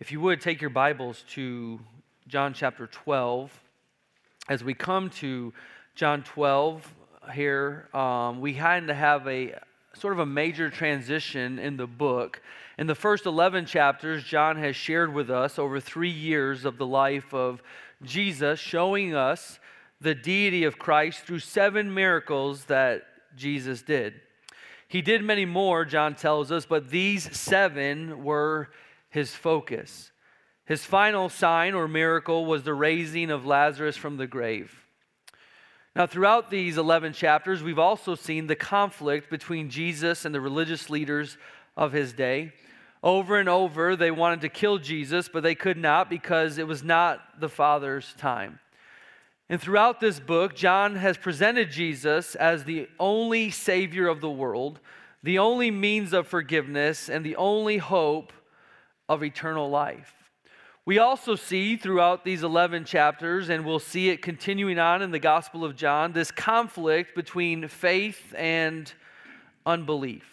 If you would take your Bibles to John chapter 12. As we come to John 12 here, um, we kind to have a sort of a major transition in the book. In the first 11 chapters, John has shared with us over three years of the life of Jesus, showing us the deity of Christ through seven miracles that Jesus did. He did many more, John tells us, but these seven were his focus. His final sign or miracle was the raising of Lazarus from the grave. Now, throughout these 11 chapters, we've also seen the conflict between Jesus and the religious leaders of his day. Over and over, they wanted to kill Jesus, but they could not because it was not the Father's time. And throughout this book, John has presented Jesus as the only Savior of the world, the only means of forgiveness, and the only hope of eternal life. We also see throughout these 11 chapters, and we'll see it continuing on in the Gospel of John, this conflict between faith and unbelief.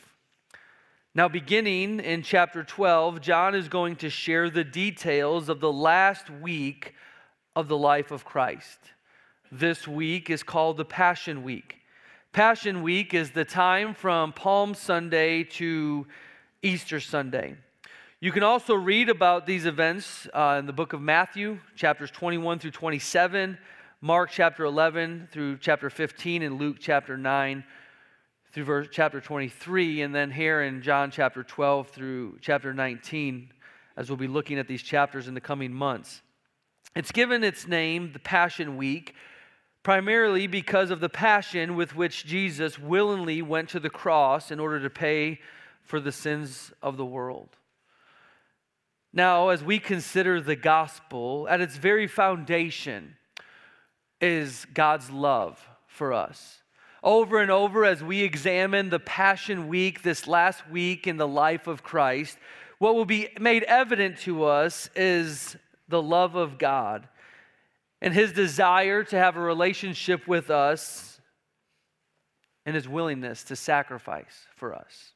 Now, beginning in chapter 12, John is going to share the details of the last week of the life of Christ. This week is called the Passion Week. Passion Week is the time from Palm Sunday to Easter Sunday. You can also read about these events uh, in the book of Matthew, chapters 21 through 27, Mark chapter 11 through chapter 15, and Luke chapter 9 through verse, chapter 23, and then here in John chapter 12 through chapter 19, as we'll be looking at these chapters in the coming months. It's given its name, the Passion Week, primarily because of the passion with which Jesus willingly went to the cross in order to pay for the sins of the world. Now, as we consider the gospel, at its very foundation is God's love for us. Over and over, as we examine the Passion Week, this last week in the life of Christ, what will be made evident to us is the love of God and his desire to have a relationship with us and his willingness to sacrifice for us.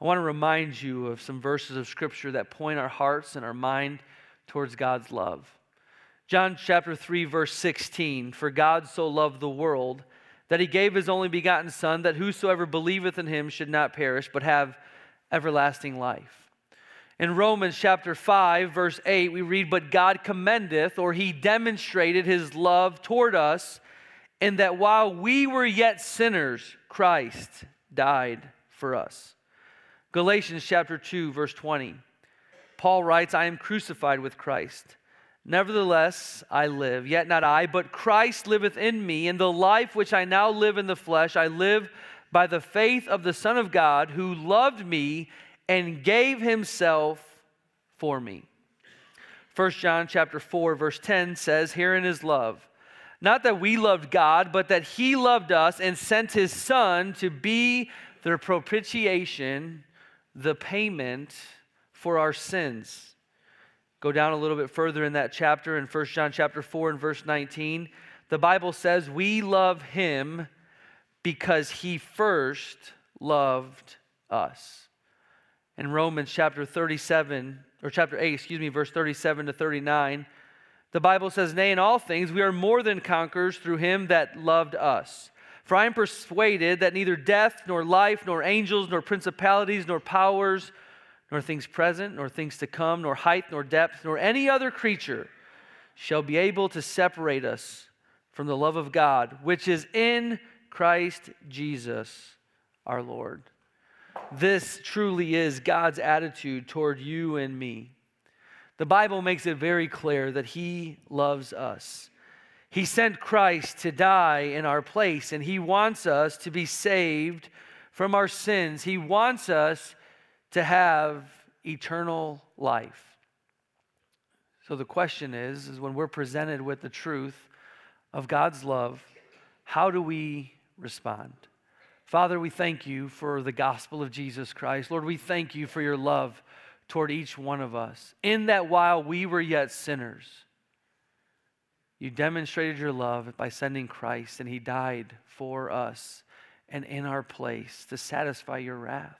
I want to remind you of some verses of Scripture that point our hearts and our mind towards God's love. John chapter 3, verse 16 For God so loved the world that he gave his only begotten Son, that whosoever believeth in him should not perish, but have everlasting life. In Romans chapter 5, verse 8, we read, But God commendeth, or he demonstrated his love toward us, in that while we were yet sinners, Christ died for us. Galatians chapter 2, verse 20. Paul writes, I am crucified with Christ. Nevertheless, I live, yet not I, but Christ liveth in me. In the life which I now live in the flesh, I live by the faith of the Son of God, who loved me and gave himself for me. 1 John chapter 4, verse 10 says, Herein is love. Not that we loved God, but that he loved us and sent his Son to be the propitiation the payment for our sins. Go down a little bit further in that chapter in 1 John chapter 4 and verse 19. The Bible says, We love him because he first loved us. In Romans chapter 37, or chapter 8, excuse me, verse 37 to 39, the Bible says, Nay, in all things we are more than conquerors through him that loved us. For I am persuaded that neither death, nor life, nor angels, nor principalities, nor powers, nor things present, nor things to come, nor height, nor depth, nor any other creature shall be able to separate us from the love of God, which is in Christ Jesus our Lord. This truly is God's attitude toward you and me. The Bible makes it very clear that He loves us. He sent Christ to die in our place, and He wants us to be saved from our sins. He wants us to have eternal life. So the question is, is when we're presented with the truth of God's love, how do we respond? Father, we thank you for the gospel of Jesus Christ. Lord, we thank you for your love toward each one of us. In that while we were yet sinners, you demonstrated your love by sending Christ, and He died for us and in our place to satisfy your wrath.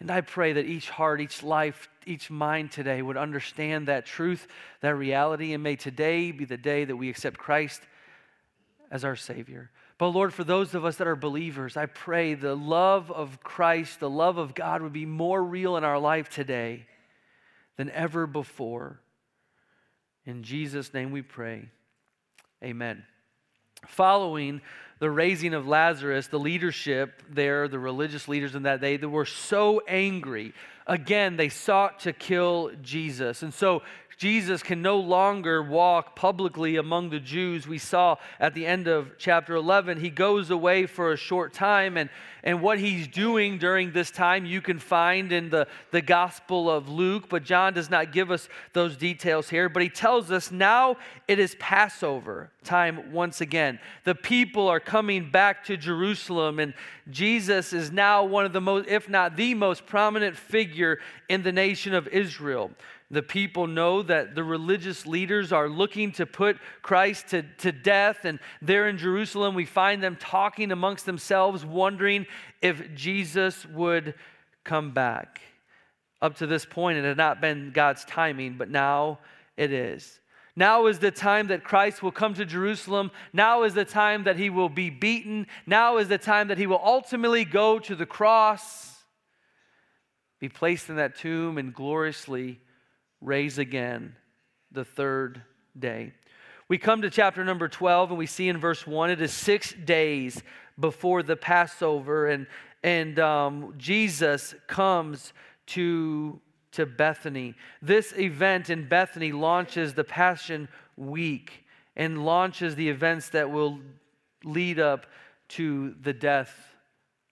And I pray that each heart, each life, each mind today would understand that truth, that reality, and may today be the day that we accept Christ as our Savior. But Lord, for those of us that are believers, I pray the love of Christ, the love of God would be more real in our life today than ever before. In Jesus' name we pray. Amen. Following the raising of Lazarus, the leadership there, the religious leaders in that day, they were so angry. Again, they sought to kill Jesus. And so Jesus can no longer walk publicly among the Jews. We saw at the end of chapter 11, he goes away for a short time, and, and what he's doing during this time you can find in the, the Gospel of Luke, but John does not give us those details here. But he tells us now it is Passover time once again. The people are coming back to Jerusalem, and Jesus is now one of the most, if not the most prominent figure in the nation of Israel. The people know that the religious leaders are looking to put Christ to, to death. And there in Jerusalem, we find them talking amongst themselves, wondering if Jesus would come back. Up to this point, it had not been God's timing, but now it is. Now is the time that Christ will come to Jerusalem. Now is the time that he will be beaten. Now is the time that he will ultimately go to the cross, be placed in that tomb, and gloriously raise again the third day. We come to chapter number 12 and we see in verse 1 it is six days before the Passover, and, and um, Jesus comes to, to Bethany. This event in Bethany launches the Passion Week and launches the events that will lead up to the death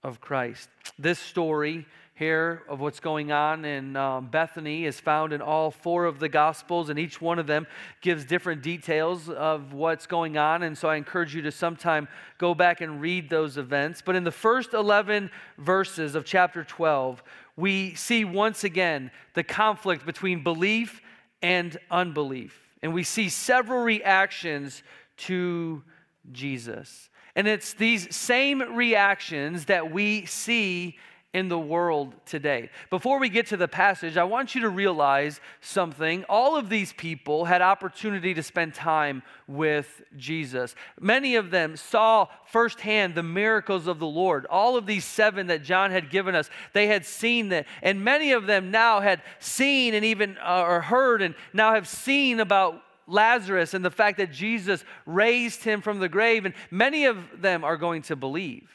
of Christ. This story here of what's going on in um, Bethany is found in all four of the Gospels, and each one of them gives different details of what's going on. And so I encourage you to sometime go back and read those events. But in the first 11 verses of chapter 12, we see once again the conflict between belief and unbelief. And we see several reactions to Jesus. And it's these same reactions that we see in the world today. Before we get to the passage, I want you to realize something. All of these people had opportunity to spend time with Jesus. Many of them saw firsthand the miracles of the Lord. All of these seven that John had given us, they had seen that. And many of them now had seen and even uh, or heard and now have seen about Lazarus and the fact that Jesus raised him from the grave. And many of them are going to believe.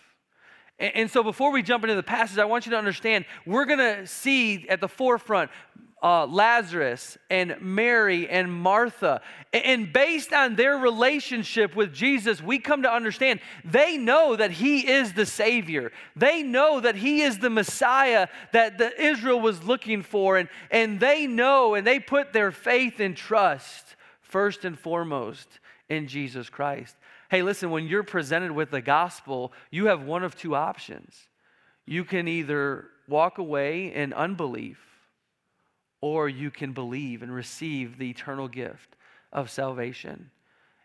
And, and so before we jump into the passage, I want you to understand we're going to see at the forefront uh, Lazarus and Mary and Martha. And based on their relationship with Jesus, we come to understand they know that He is the Savior. They know that He is the Messiah that the Israel was looking for. And, and they know and they put their faith and trust first and foremost in Jesus Christ. Hey, listen, when you're presented with the gospel, you have one of two options. You can either walk away in unbelief, or you can believe and receive the eternal gift of salvation.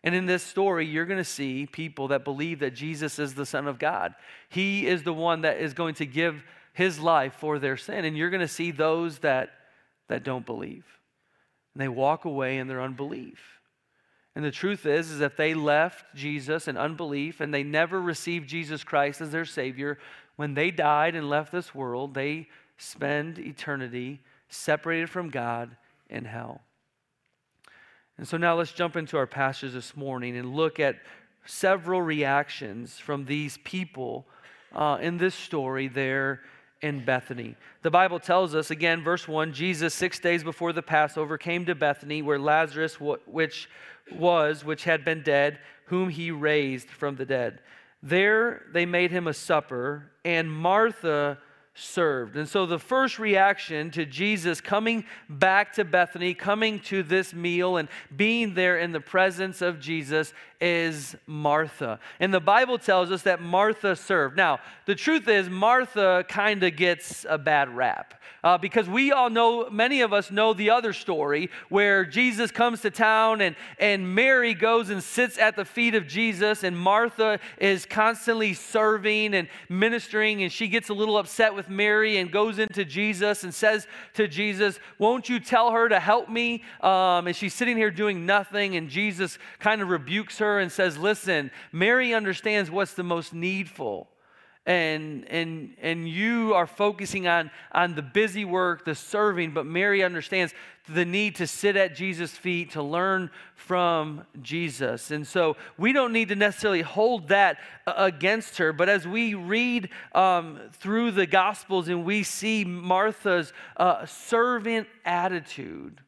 And in this story, you're going to see people that believe that Jesus is the Son of God. He is the one that is going to give his life for their sin. And you're going to see those that, that don't believe. And they walk away in their unbelief. And the truth is, is if they left Jesus in unbelief and they never received Jesus Christ as their Savior, when they died and left this world, they spend eternity separated from God in hell. And so now let's jump into our passage this morning and look at several reactions from these people uh, in this story there in Bethany. The Bible tells us, again, verse 1 Jesus, six days before the Passover, came to Bethany where Lazarus, which was, which had been dead, whom he raised from the dead. There they made him a supper, and Martha served. And so the first reaction to Jesus coming back to Bethany, coming to this meal and being there in the presence of Jesus is Martha. And the Bible tells us that Martha served. Now, the truth is, Martha kind of gets a bad rap. Uh, because we all know, many of us know the other story where Jesus comes to town and, and Mary goes and sits at the feet of Jesus, and Martha is constantly serving and ministering, and she gets a little upset with Mary and goes into Jesus and says to Jesus, Won't you tell her to help me? Um, and she's sitting here doing nothing, and Jesus kind of rebukes her and says, Listen, Mary understands what's the most needful and and and you are focusing on on the busy work the serving but mary understands the need to sit at jesus feet to learn from jesus. And so we don't need to necessarily hold that against her but as we read um, through the gospels and we see martha's uh, servant attitude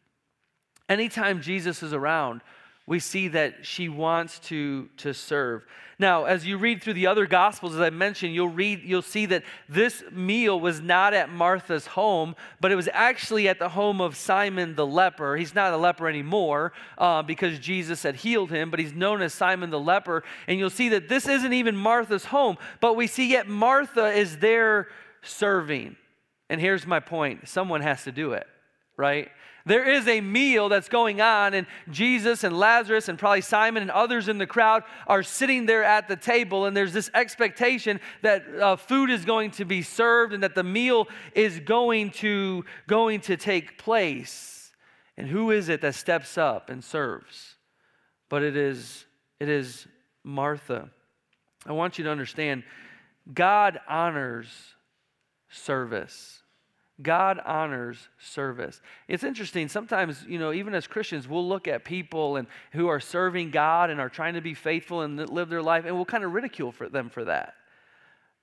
anytime jesus is around we see that she wants to, to serve. Now, as you read through the other gospels, as I mentioned, you'll read, you'll see that this meal was not at Martha's home, but it was actually at the home of Simon the leper. He's not a leper anymore uh, because Jesus had healed him, but he's known as Simon the leper. And you'll see that this isn't even Martha's home, but we see yet Martha is there serving. And here's my point someone has to do it, right? There is a meal that's going on, and Jesus and Lazarus and probably Simon and others in the crowd are sitting there at the table, and there's this expectation that uh, food is going to be served and that the meal is going to, going to take place. And who is it that steps up and serves? But it is, it is Martha. I want you to understand God honors service. God honors service. It's interesting. Sometimes, you know, even as Christians, we'll look at people and who are serving God and are trying to be faithful and live their life, and we'll kind of ridicule for them for that.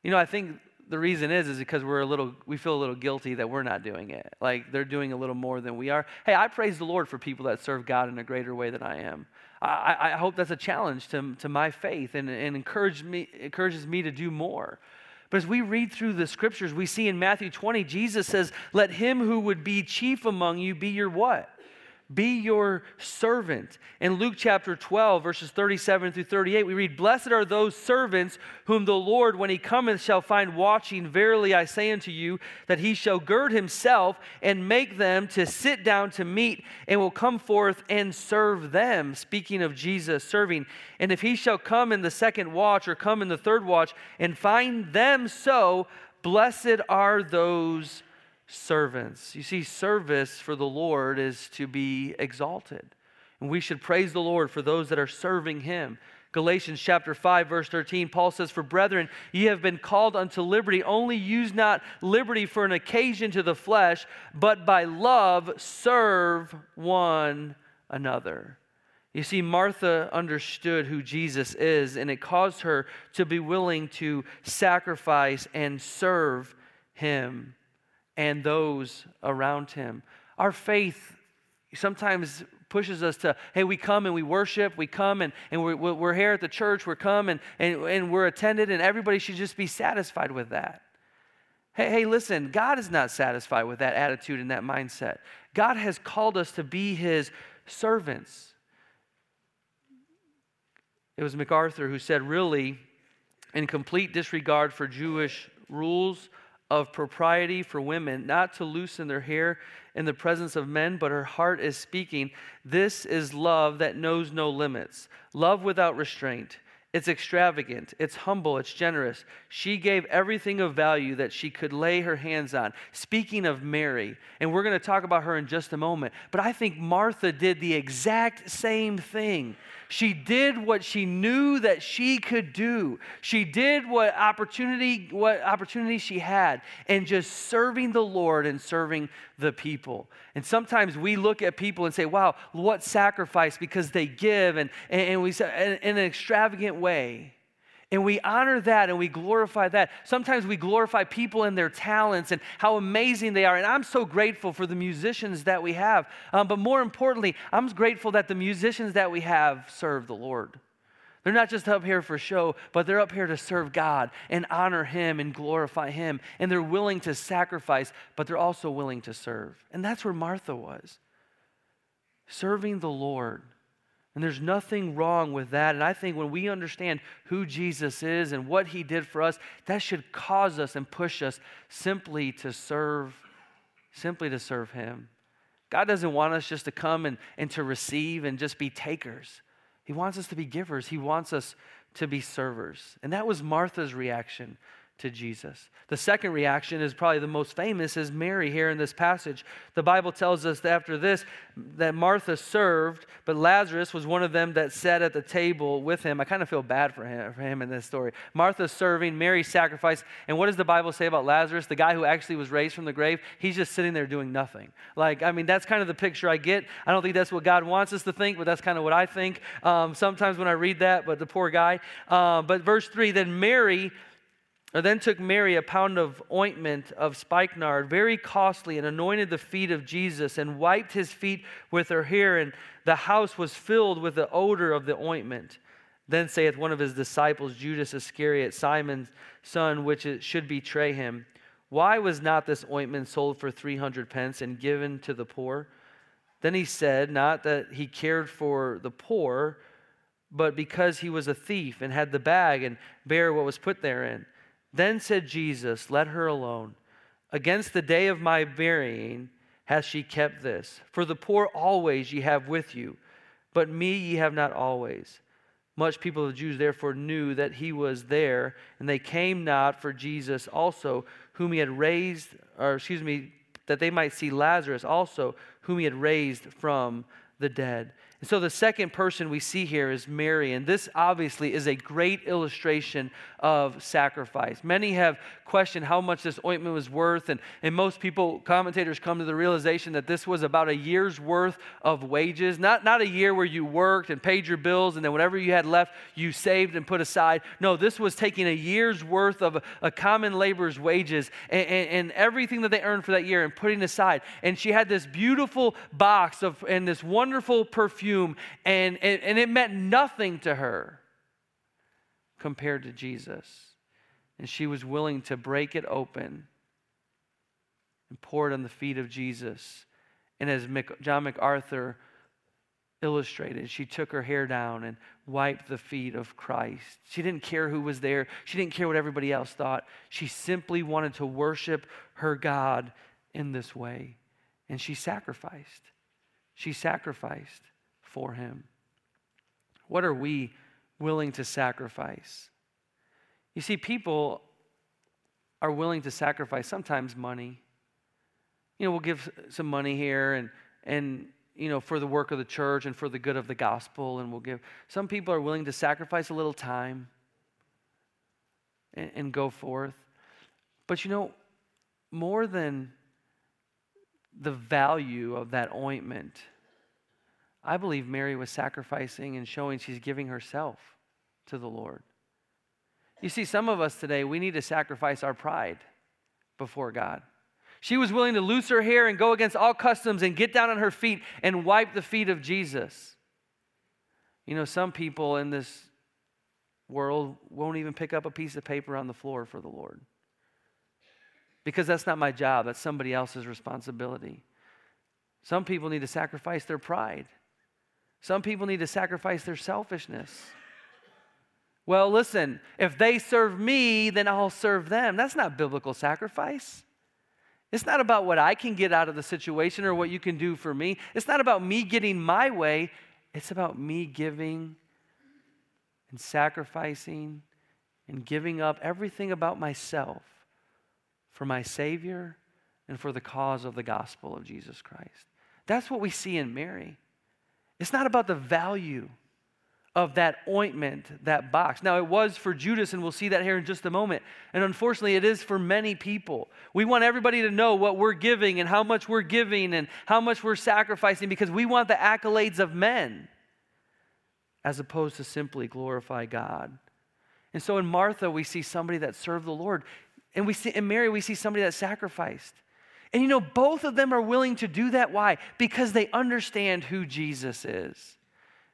You know, I think the reason is is because we're a little we feel a little guilty that we're not doing it. Like they're doing a little more than we are. Hey, I praise the Lord for people that serve God in a greater way than I am. I, I hope that's a challenge to, to my faith and, and encourage me, encourages me to do more. But as we read through the scriptures, we see in Matthew 20, Jesus says, Let him who would be chief among you be your what? Be your servant. In Luke chapter 12, verses 37 through 38, we read, Blessed are those servants whom the Lord, when he cometh, shall find watching. Verily I say unto you, that he shall gird himself and make them to sit down to meat, and will come forth and serve them. Speaking of Jesus serving. And if he shall come in the second watch or come in the third watch and find them so, blessed are those servants. You see, service for the Lord is to be exalted. And we should praise the Lord for those that are serving him. Galatians chapter 5, verse 13, Paul says, For brethren, ye have been called unto liberty, only use not liberty for an occasion to the flesh, but by love serve one another. You see, Martha understood who Jesus is, and it caused her to be willing to sacrifice and serve him and those around him. Our faith sometimes pushes us to, hey, we come and we worship, we come and, and we're, we're here at the church, we're come and, and, and we're attended, and everybody should just be satisfied with that. Hey, hey, listen, God is not satisfied with that attitude and that mindset. God has called us to be his servants. It was MacArthur who said, really, in complete disregard for Jewish rules, of propriety for women, not to loosen their hair in the presence of men, but her heart is speaking. This is love that knows no limits, love without restraint. It's extravagant, it's humble, it's generous. She gave everything of value that she could lay her hands on. Speaking of Mary, and we're going to talk about her in just a moment, but I think Martha did the exact same thing. She did what she knew that she could do. She did what opportunity what opportunity she had and just serving the Lord and serving the people. And sometimes we look at people and say, "Wow, what sacrifice because they give and and, we say in an extravagant way." And we honor that and we glorify that. Sometimes we glorify people and their talents and how amazing they are. And I'm so grateful for the musicians that we have. Um, but more importantly, I'm grateful that the musicians that we have serve the Lord. They're not just up here for show, but they're up here to serve God and honor Him and glorify Him. And they're willing to sacrifice, but they're also willing to serve. And that's where Martha was serving the Lord and there's nothing wrong with that. And I think when we understand who Jesus is and what he did for us, that should cause us and push us simply to serve simply to serve Him. God doesn't want us just to come and, and to receive and just be takers. He wants us to be givers. He wants us to be servers. And that was Martha's reaction to Jesus. The second reaction is probably the most famous is Mary here in this passage. The Bible tells us that after this that Martha served, but Lazarus was one of them that sat at the table with him. I kind of feel bad for him, for him in this story. Martha serving, Mary sacrificed. And what does the Bible say about Lazarus, the guy who actually was raised from the grave? He's just sitting there doing nothing. Like, I mean, that's kind of the picture I get. I don't think that's what God wants us to think, but that's kind of what I think um, sometimes when I read that, but the poor guy. Uh, but verse 3 then Mary then took Mary a pound of ointment of spikenard, very costly, and anointed the feet of Jesus, and wiped his feet with her hair, and the house was filled with the odor of the ointment. Then saith one of his disciples, Judas Iscariot, Simon's son, which should betray him, Why was not this ointment sold for three hundred pence and given to the poor? Then he said, Not that he cared for the poor, but because he was a thief and had the bag and bare what was put therein. Then said Jesus, Let her alone. Against the day of my burying hath she kept this. For the poor always ye have with you, but me ye have not always. Much people of the Jews therefore knew that he was there, and they came not for Jesus also, whom he had raised, or excuse me, that they might see Lazarus also, whom he had raised from the dead. And so the second person we see here is Mary, and this obviously is a great illustration of sacrifice. Many have questioned how much this ointment was worth, and, and most people, commentators, come to the realization that this was about a year's worth of wages. Not, not a year where you worked and paid your bills, and then whatever you had left, you saved and put aside. No, this was taking a year's worth of a, a common laborer's wages and, and, and everything that they earned for that year and putting aside. And she had this beautiful box of and this wonderful perfume perfume, and, and, and it meant nothing to her compared to Jesus. And she was willing to break it open and pour it on the feet of Jesus. And as John MacArthur illustrated, she took her hair down and wiped the feet of Christ. She didn't care who was there, she didn't care what everybody else thought. She simply wanted to worship her God in this way. And she sacrificed. She sacrificed for him? What are we willing to sacrifice? You see, people are willing to sacrifice sometimes money. You know, we'll give some money here and, and you know, for the work of the church and for the good of the gospel, and we'll give. Some people are willing to sacrifice a little time and, and go forth. But you know, more than the value of that ointment, I believe Mary was sacrificing and showing she's giving herself to the Lord. You see, some of us today, we need to sacrifice our pride before God. She was willing to loose her hair and go against all customs and get down on her feet and wipe the feet of Jesus. You know, some people in this world won't even pick up a piece of paper on the floor for the Lord because that's not my job, that's somebody else's responsibility. Some people need to sacrifice their pride some people need to sacrifice their selfishness. Well, listen, if they serve me, then I'll serve them. That's not biblical sacrifice. It's not about what I can get out of the situation or what you can do for me. It's not about me getting my way. It's about me giving and sacrificing and giving up everything about myself for my Savior and for the cause of the gospel of Jesus Christ. That's what we see in Mary. It's not about the value of that ointment, that box. Now, it was for Judas, and we'll see that here in just a moment. And unfortunately, it is for many people. We want everybody to know what we're giving and how much we're giving and how much we're sacrificing because we want the accolades of men as opposed to simply glorify God. And so in Martha, we see somebody that served the Lord. And we see in Mary, we see somebody that sacrificed. And you know, both of them are willing to do that. Why? Because they understand who Jesus is.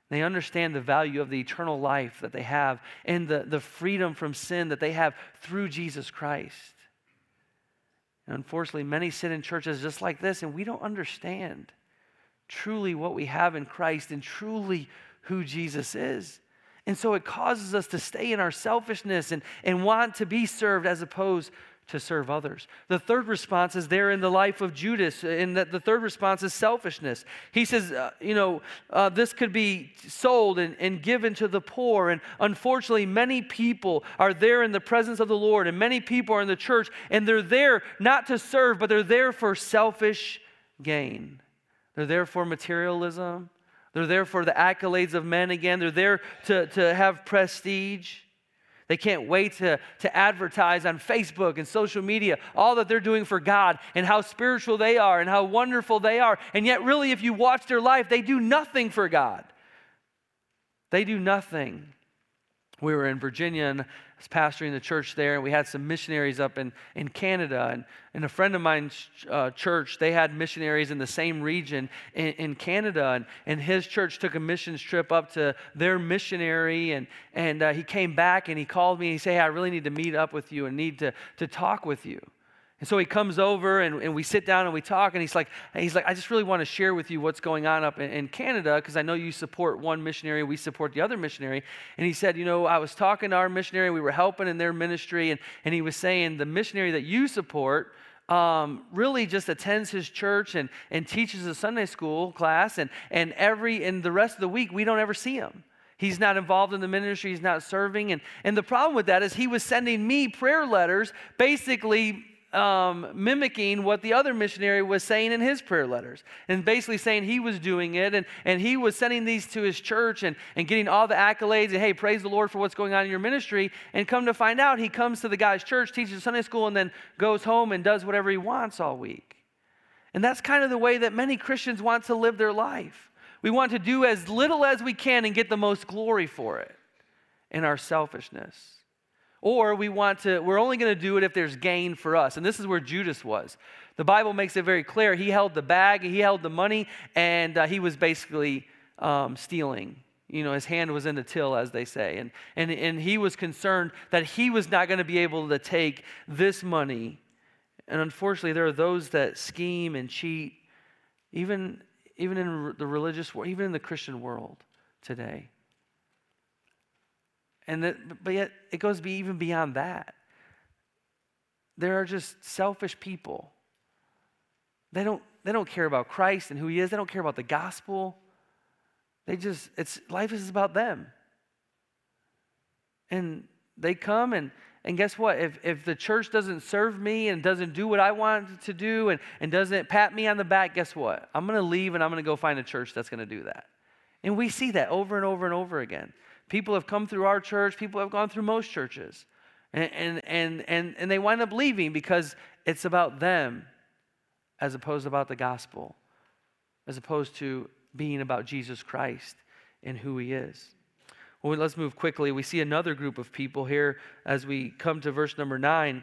They understand the value of the eternal life that they have and the, the freedom from sin that they have through Jesus Christ. And unfortunately, many sit in churches just like this, and we don't understand truly what we have in Christ and truly who Jesus is. And so it causes us to stay in our selfishness and, and want to be served as opposed to serve others. The third response is there in the life of Judas, and that the third response is selfishness. He says, uh, you know, uh, this could be sold and, and given to the poor. And unfortunately, many people are there in the presence of the Lord, and many people are in the church, and they're there not to serve, but they're there for selfish gain. They're there for materialism. They're there for the accolades of men again. They're there to, to have prestige. They can't wait to, to advertise on Facebook and social media all that they're doing for God and how spiritual they are and how wonderful they are. And yet, really, if you watch their life, they do nothing for God. They do nothing. We were in Virginia and I was pastoring the church there, and we had some missionaries up in, in Canada. And, and a friend of mine's uh, church, they had missionaries in the same region in, in Canada. And, and his church took a missions trip up to their missionary. And, and uh, he came back and he called me and he said, hey, I really need to meet up with you and need to, to talk with you. And so he comes over and, and we sit down and we talk, and he's like, he's like, I just really want to share with you what's going on up in, in Canada because I know you support one missionary, we support the other missionary. And he said, You know, I was talking to our missionary, we were helping in their ministry, and, and he was saying, The missionary that you support, um, really just attends his church and, and teaches a Sunday school class, and, and every and the rest of the week we don't ever see him. He's not involved in the ministry, he's not serving. And, and the problem with that is he was sending me prayer letters basically um, mimicking what the other missionary was saying in his prayer letters and basically saying he was doing it and, and he was sending these to his church and, and getting all the accolades and hey praise the lord for what's going on in your ministry. And come to find out he comes to the guy's church teaches sunday school and then goes home and does whatever he wants all week. And that's kind of the way that many christians want to live their life. We want to do as little as we can and get the most glory for it in our selfishness or we want to, we're only going to do it if there's gain for us. And this is where Judas was. The Bible makes it very clear. He held the bag, he held the money, and uh, he was basically um, stealing. You know, his hand was in the till, as they say. And, and, and he was concerned that he was not going to be able to take this money. And unfortunately, there are those that scheme and cheat, even, even in the religious world, even in the Christian world today. And but yet it goes be even beyond that. There are just selfish people. They don't, they don't care about Christ and who he is. They don't care about the gospel. They just, it's life is about them. And they come and and guess what? If, if the church doesn't serve me and doesn't do what I want to do and, and doesn't pat me on the back, guess what? I'm going to leave and I'm going to go find a church that's going to do that. And we see that over and over and over again. People have come through our church, people have gone through most churches. And, and, and, and, and they wind up leaving because it's about them as opposed to about the gospel, as opposed to being about Jesus Christ and who he is. Well, let's move quickly. We see another group of people here as we come to verse number nine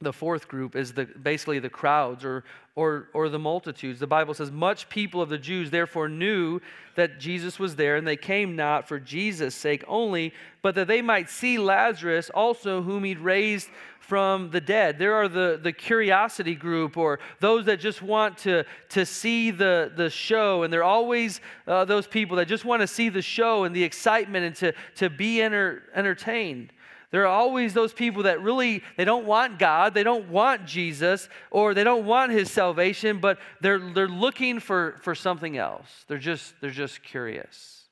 the fourth group is the, basically the crowds or, or, or the multitudes. The Bible says, Much people of the Jews therefore knew that Jesus was there, and they came not for Jesus' sake only, but that they might see Lazarus also, whom he'd raised from the dead. There are the, the curiosity group or those that just want to, to see the, the show, and they're always uh, those people that just want to see the show and the excitement and to, to be enter, entertained. There are always those people that really they don't want God, they don't want Jesus, or they don't want his salvation, but they're they're looking for, for something else. They're just they're just curious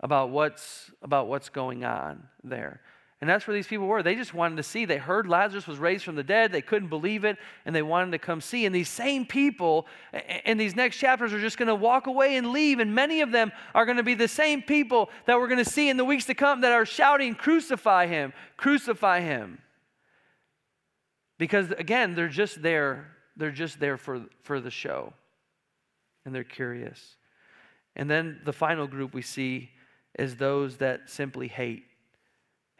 about what's about what's going on there. And that's where these people were. They just wanted to see. They heard Lazarus was raised from the dead. They couldn't believe it, and they wanted to come see. And these same people in these next chapters are just going to walk away and leave. And many of them are going to be the same people that we're going to see in the weeks to come that are shouting, Crucify him, crucify him. Because again, they're just there. They're just there for, for the show. And they're curious. And then the final group we see is those that simply hate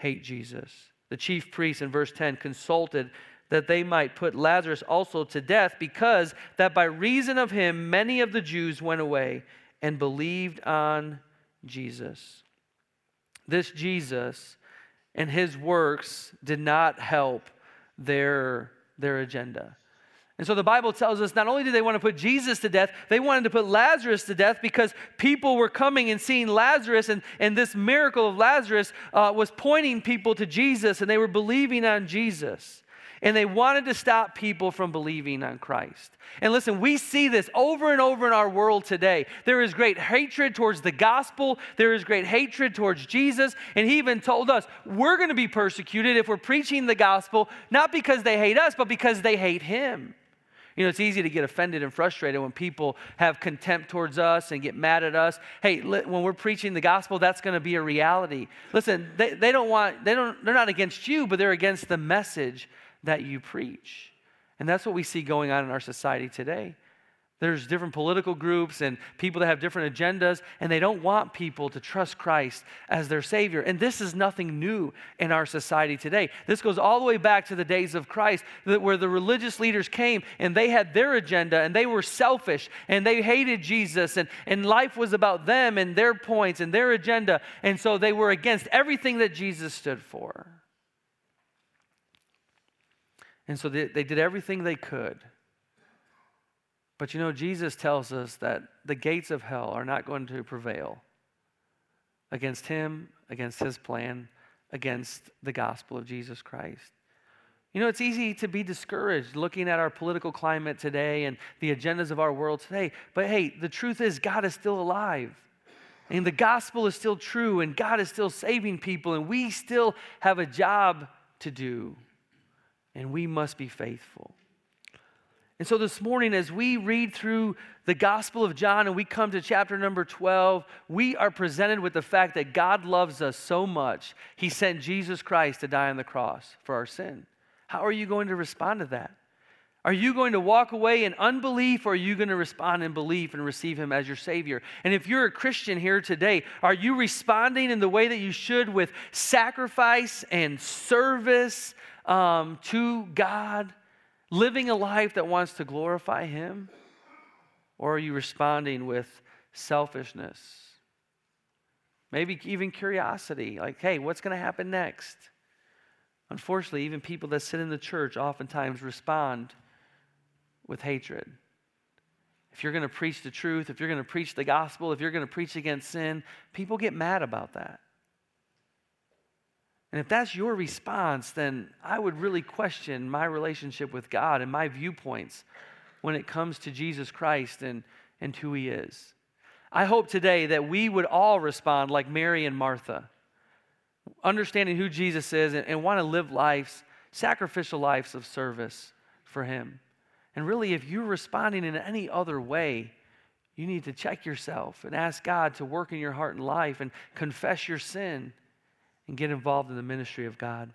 hate Jesus. The chief priests in verse 10 consulted that they might put Lazarus also to death, because that by reason of him many of the Jews went away and believed on Jesus. This Jesus and his works did not help their, their agenda. And so the Bible tells us not only did they want to put Jesus to death, they wanted to put Lazarus to death because people were coming and seeing Lazarus, and, and this miracle of Lazarus uh, was pointing people to Jesus, and they were believing on Jesus. and they wanted to stop people from believing on Christ. And listen, we see this over and over in our world today. There is great hatred towards the gospel, there is great hatred towards Jesus, and he even told us we're going to be persecuted if we're preaching the gospel, not because they hate us, but because they hate him. You know, it's easy to get offended and frustrated when people have contempt towards us and get mad at us. Hey, when we're preaching the gospel, that's going to be a reality. Listen, they, they don't want, they don't, they're not against you, but they're against the message that you preach. And that's what we see going on in our society today. There's different political groups and people that have different agendas, and they don't want people to trust Christ as their Savior. And this is nothing new in our society today. This goes all the way back to the days of Christ, where the religious leaders came and they had their agenda and they were selfish and they hated Jesus, and, and life was about them and their points and their agenda. And so they were against everything that Jesus stood for. And so they, they did everything they could. But you know, Jesus tells us that the gates of hell are not going to prevail against him, against his plan, against the gospel of Jesus Christ. You know, it's easy to be discouraged looking at our political climate today and the agendas of our world today. But hey, the truth is, God is still alive. And the gospel is still true, and God is still saving people, and we still have a job to do and we must be faithful. And so this morning, as we read through the Gospel of John and we come to chapter number 12, we are presented with the fact that God loves us so much, He sent Jesus Christ to die on the cross for our sin. How are you going to respond to that? Are you going to walk away in unbelief or are you going to respond in belief and receive Him as your Savior? And if you're a Christian here today, are you responding in the way that you should with sacrifice and service um, to God, living a life that wants to glorify Him? Or are you responding with selfishness? Maybe even curiosity, like, hey, what's going to happen next? Unfortunately, even people that sit in the church oftentimes respond with hatred. If you're going to preach the truth, if you're going to preach the gospel, if you're going to preach against sin, people get mad about that. And if that's your response, then I would really question my relationship with God and my viewpoints when it comes to Jesus Christ and, and who he is. I hope today that we would all respond like Mary and Martha, understanding who Jesus is and, and want to live lives, sacrificial lives of service for him. And really, if you're responding in any other way, you need to check yourself and ask God to work in your heart and life and confess your sin and get involved in the ministry of God.